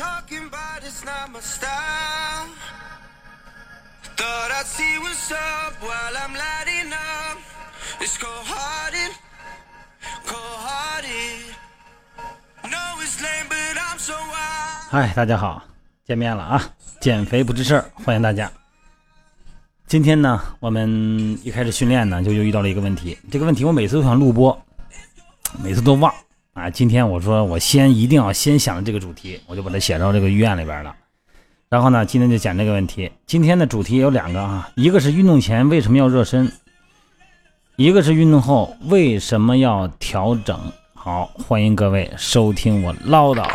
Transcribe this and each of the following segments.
talking, 'bout it's not my style. Thought I'd see what's up while I'm lighting up. It's cold hearted, cold hearted. No, it's lame, but I'm so wild. 嗨，大家好，见面了啊！减肥不吱事儿，欢迎大家。今天呢，我们一开始训练呢，就又遇到了一个问题。这个问题我每次都想录播，每次都忘啊。今天我说我先一定要先想这个主题，我就把它写到这个医院里边了。然后呢，今天就讲这个问题。今天的主题有两个啊，一个是运动前为什么要热身，一个是运动后为什么要调整。好，欢迎各位收听我唠叨。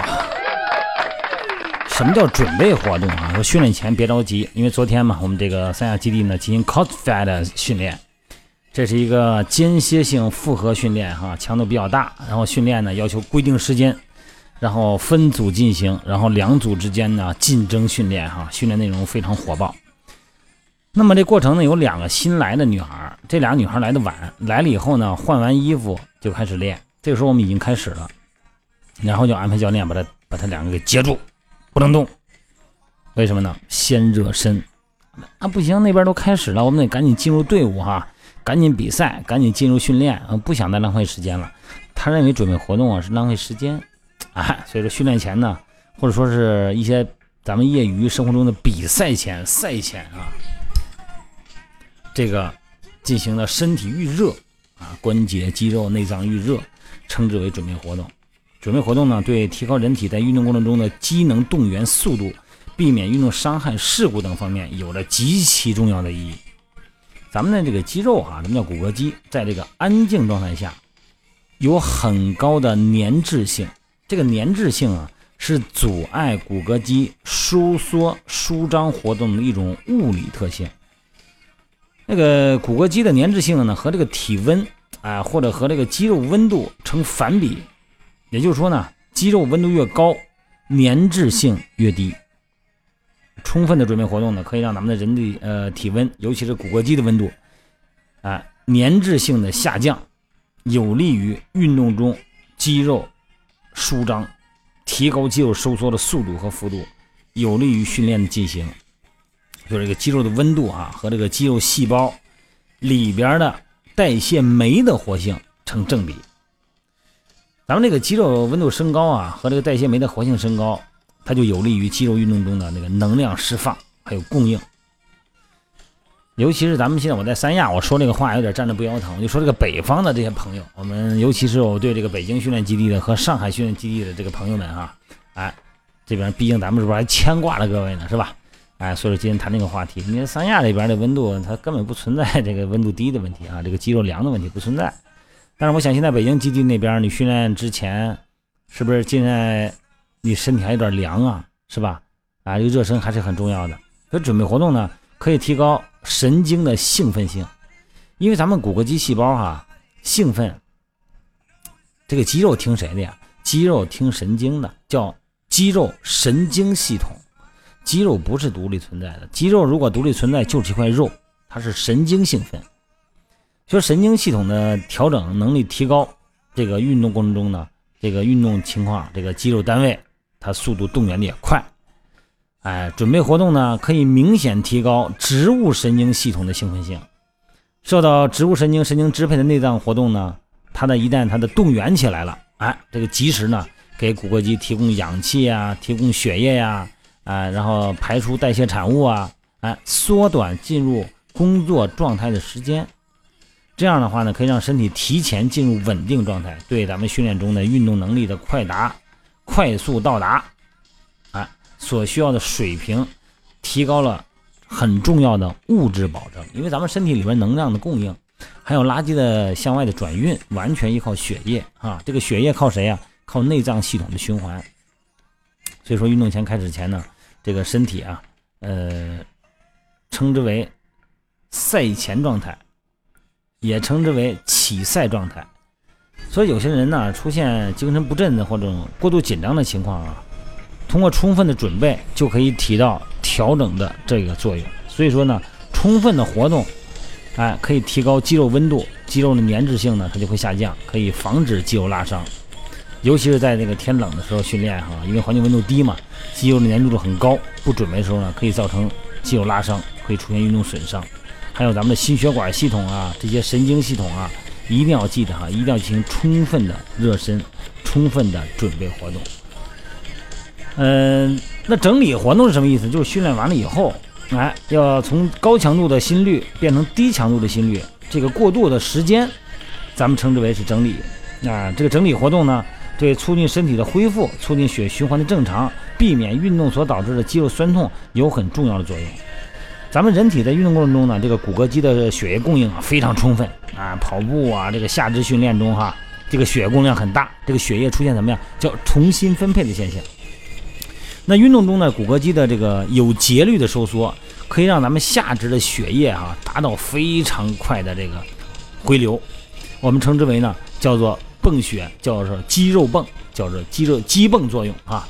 什么叫准备活动啊？说训练前别着急，因为昨天嘛，我们这个三亚基地呢进行 c o s fat 的训练，这是一个间歇性复合训练哈，强度比较大。然后训练呢要求规定时间，然后分组进行，然后两组之间呢竞争训练哈，训练内容非常火爆。那么这过程呢有两个新来的女孩，这俩女孩来的晚，来了以后呢换完衣服就开始练。这个时候我们已经开始了，然后就安排教练把她把她两个给接住。不能动，为什么呢？先热身啊！不行，那边都开始了，我们得赶紧进入队伍哈，赶紧比赛，赶紧进入训练啊！不想再浪费时间了。他认为准备活动啊是浪费时间啊，所以说训练前呢，或者说是一些咱们业余生活中的比赛前、赛前啊，这个进行了身体预热啊，关节、肌肉、内脏预热，称之为准备活动。准备活动呢，对提高人体在运动过程中的机能动员速度、避免运动伤害事故等方面有着极其重要的意义。咱们的这个肌肉啊，什么叫骨骼肌？在这个安静状态下，有很高的粘滞性。这个粘滞性啊，是阻碍骨骼肌收缩、舒张活动的一种物理特性。那个骨骼肌的粘滞性呢，和这个体温啊，或者和这个肌肉温度成反比。也就是说呢，肌肉温度越高，粘滞性越低。充分的准备活动呢，可以让咱们的人体呃体温，尤其是骨骼肌的温度，啊粘滞性的下降，有利于运动中肌肉舒张，提高肌肉收缩的速度和幅度，有利于训练的进行。就这个肌肉的温度啊，和这个肌肉细胞里边的代谢酶的活性成正比。咱们这个肌肉温度升高啊，和这个代谢酶的活性升高，它就有利于肌肉运动中的那个能量释放还有供应。尤其是咱们现在我在三亚，我说这个话有点站着不腰疼。我就说这个北方的这些朋友，我们尤其是我对这个北京训练基地的和上海训练基地的这个朋友们哈，哎，这边毕竟咱们是不是还牵挂了各位呢，是吧？哎，所以说今天谈这个话题，你看三亚这边的温度，它根本不存在这个温度低的问题啊，这个肌肉凉的问题不存在。但是我想，现在北京基地那边，你训练之前，是不是现在你身体还有点凉啊？是吧？啊，这个热身还是很重要的。所以准备活动呢，可以提高神经的兴奋性，因为咱们骨骼肌细胞哈兴奋，这个肌肉听谁的呀？肌肉听神经的，叫肌肉神经系统。肌肉不是独立存在的，肌肉如果独立存在，就是一块肉，它是神经兴奋。说神经系统的调整能力提高，这个运动过程中呢，这个运动情况，这个肌肉单位它速度动员的也快。哎，准备活动呢，可以明显提高植物神经系统的兴奋性。受到植物神经神经支配的内脏活动呢，它的一旦它的动员起来了，哎，这个及时呢给骨骼肌提供氧气呀，提供血液呀，啊，然后排出代谢产物啊，哎，缩短进入工作状态的时间。这样的话呢，可以让身体提前进入稳定状态，对咱们训练中的运动能力的快达、快速到达，啊，所需要的水平提高了很重要的物质保证。因为咱们身体里边能量的供应，还有垃圾的向外的转运，完全依靠血液啊。这个血液靠谁呀？靠内脏系统的循环。所以说，运动前开始前呢，这个身体啊，呃，称之为赛前状态。也称之为起赛状态，所以有些人呢出现精神不振的或者过度紧张的情况啊，通过充分的准备就可以起到调整的这个作用。所以说呢，充分的活动，哎，可以提高肌肉温度，肌肉的粘滞性呢它就会下降，可以防止肌肉拉伤。尤其是在这个天冷的时候训练哈，因为环境温度低嘛，肌肉的粘度度很高，不准备的时候呢，可以造成肌肉拉伤，可以出现运动损伤。还有咱们的心血管系统啊，这些神经系统啊，一定要记得哈，一定要进行充分的热身，充分的准备活动。嗯，那整理活动是什么意思？就是训练完了以后，哎，要从高强度的心率变成低强度的心率，这个过渡的时间，咱们称之为是整理。啊，这个整理活动呢，对促进身体的恢复、促进血循环的正常、避免运动所导致的肌肉酸痛有很重要的作用。咱们人体在运动过程中呢，这个骨骼肌的血液供应啊非常充分啊，跑步啊，这个下肢训练中哈，这个血供量很大，这个血液出现怎么样？叫重新分配的现象。那运动中呢，骨骼肌的这个有节律的收缩，可以让咱们下肢的血液哈达到非常快的这个回流，我们称之为呢叫做泵血，叫做肌肉泵，叫做肌肉肌泵作用啊。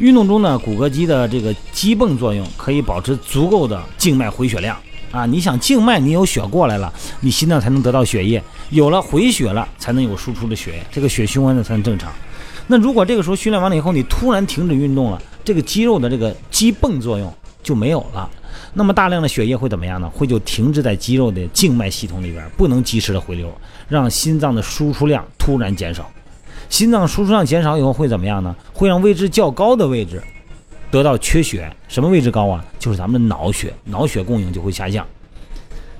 运动中呢，骨骼肌的这个肌泵作用可以保持足够的静脉回血量啊。你想静脉你有血过来了，你心脏才能得到血液，有了回血了，才能有输出的血液，这个血循环呢才能正常。那如果这个时候训练完了以后，你突然停止运动了，这个肌肉的这个肌泵作用就没有了，那么大量的血液会怎么样呢？会就停滞在肌肉的静脉系统里边，不能及时的回流，让心脏的输出量突然减少。心脏输出量减少以后会怎么样呢？会让位置较高的位置得到缺血。什么位置高啊？就是咱们的脑血，脑血供应就会下降。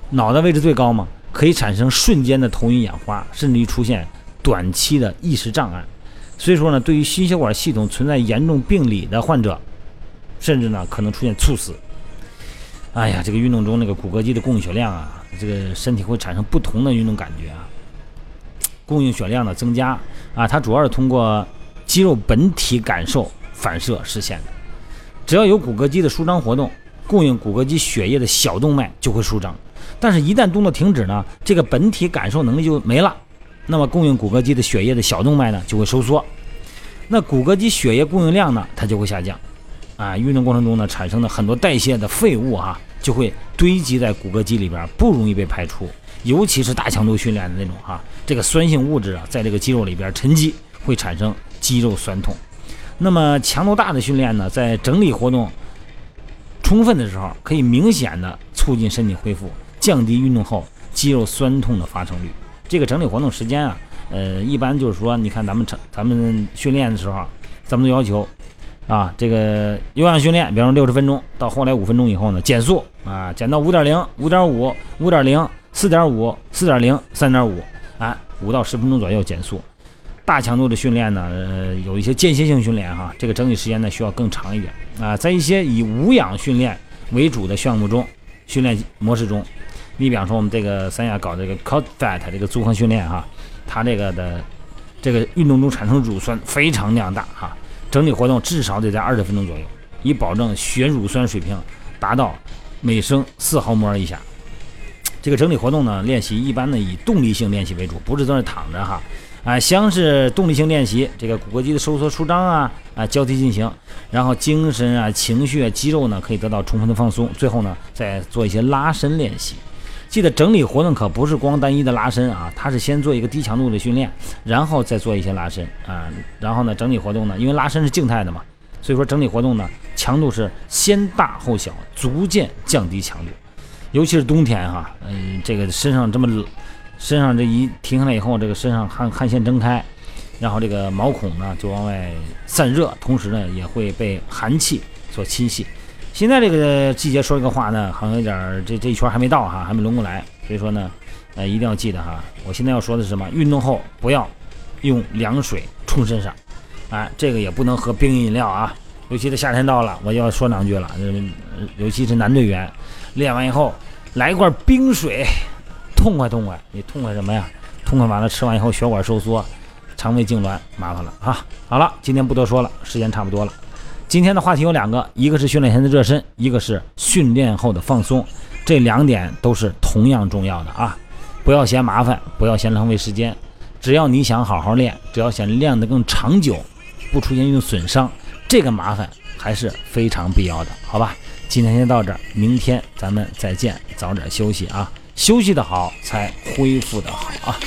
脑袋位置最高嘛，可以产生瞬间的头晕眼花，甚至于出现短期的意识障碍。所以说呢，对于心血管系统存在严重病理的患者，甚至呢可能出现猝死。哎呀，这个运动中那个骨骼肌的供血量啊，这个身体会产生不同的运动感觉啊。供应血量的增加啊，它主要是通过肌肉本体感受反射实现的。只要有骨骼肌的舒张活动，供应骨骼肌血液的小动脉就会舒张。但是，一旦动作停止呢，这个本体感受能力就没了。那么供应骨骼肌的血液的小动脉呢就会收缩，那骨骼肌血液供应量呢它就会下降，啊，运动过程中呢产生的很多代谢的废物啊就会堆积在骨骼肌里边，不容易被排出，尤其是大强度训练的那种哈，这个酸性物质啊在这个肌肉里边沉积，会产生肌肉酸痛。那么强度大的训练呢，在整理活动充分的时候，可以明显的促进身体恢复，降低运动后肌肉酸痛的发生率。这个整理活动时间啊，呃，一般就是说，你看咱们成咱们训练的时候，咱们都要求啊，这个有氧训练，比方说六十分钟，到后来五分钟以后呢，减速啊，减到五点零、五点五、五点零、四点五、四点零、三点五，啊，五到十分钟左右减速。大强度的训练呢，呃，有一些间歇性训练哈，这个整体时间呢需要更长一点啊。在一些以无氧训练为主的项目中，训练模式中。你比方说，我们这个三亚搞这个 c o t fat 这个组合训练哈，它这个的这个运动中产生乳酸非常量大哈，整体活动至少得在二十分钟左右，以保证血乳酸水平达到每升四毫摩尔以下。这个整体活动呢，练习一般呢以动力性练习为主，不是在那躺着哈，啊，先是动力性练习，这个骨骼肌的收缩舒张啊啊交替进行，然后精神啊情绪啊肌肉呢可以得到充分的放松，最后呢再做一些拉伸练习。记得整理活动可不是光单一的拉伸啊，它是先做一个低强度的训练，然后再做一些拉伸啊。然后呢，整理活动呢，因为拉伸是静态的嘛，所以说整理活动呢，强度是先大后小，逐渐降低强度。尤其是冬天哈，嗯，这个身上这么冷，身上这一停下来以后，这个身上汗汗腺睁开，然后这个毛孔呢就往外散热，同时呢也会被寒气所侵袭。现在这个季节说这个话呢，好像有点这这一圈还没到哈，还没轮过来，所以说呢，呃，一定要记得哈。我现在要说的是什么？运动后不要用凉水冲身上，哎，这个也不能喝冰饮料啊。尤其是夏天到了，我要说两句了。尤其是男队员，练完以后来一罐冰水，痛快痛快。你痛快什么呀？痛快完了，吃完以后血管收缩，肠胃痉挛，麻烦了啊。好了，今天不多说了，时间差不多了。今天的话题有两个，一个是训练前的热身，一个是训练后的放松，这两点都是同样重要的啊！不要嫌麻烦，不要嫌浪费时间，只要你想好好练，只要想练得更长久，不出现运动损伤，这个麻烦还是非常必要的，好吧？今天先到这儿，明天咱们再见，早点休息啊！休息的好，才恢复的好啊！